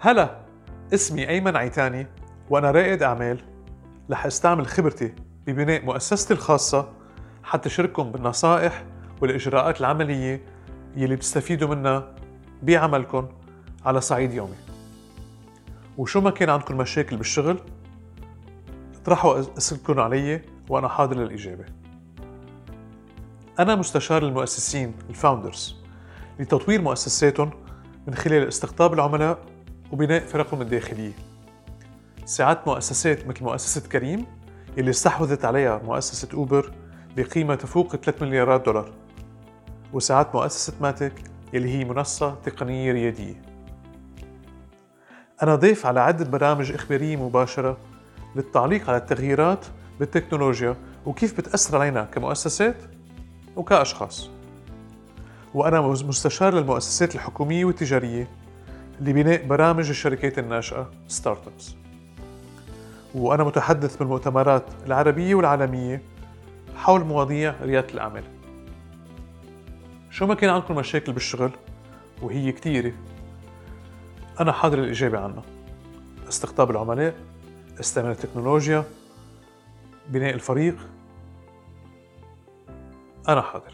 هلا اسمي أيمن عيتاني وأنا رائد أعمال. رح أستعمل خبرتي ببناء مؤسستي الخاصة حتى شارككم بالنصائح والإجراءات العملية يلي بتستفيدوا منها بعملكم على صعيد يومي. وشو ما كان عندكم مشاكل بالشغل اطرحوا أسئلتكم علي وأنا حاضر للإجابة. أنا مستشار المؤسسين الفاوندرز لتطوير مؤسساتهم من خلال استقطاب العملاء وبناء فرقهم الداخلية. ساعدت مؤسسات مثل مؤسسة كريم اللي استحوذت عليها مؤسسة أوبر بقيمة تفوق 3 مليارات دولار. وساعدت مؤسسة ماتك يلي هي منصة تقنية ريادية. أنا ضيف على عدة برامج إخبارية مباشرة للتعليق على التغييرات بالتكنولوجيا وكيف بتأثر علينا كمؤسسات وكأشخاص. وأنا مستشار للمؤسسات الحكومية والتجارية لبناء برامج الشركات الناشئة ستارت ابس وأنا متحدث بالمؤتمرات العربية والعالمية حول مواضيع ريادة الأعمال. شو ما كان عندكم مشاكل بالشغل وهي كتيرة أنا حاضر الإجابة عنها. استقطاب العملاء استعمال التكنولوجيا بناء الفريق أنا حاضر.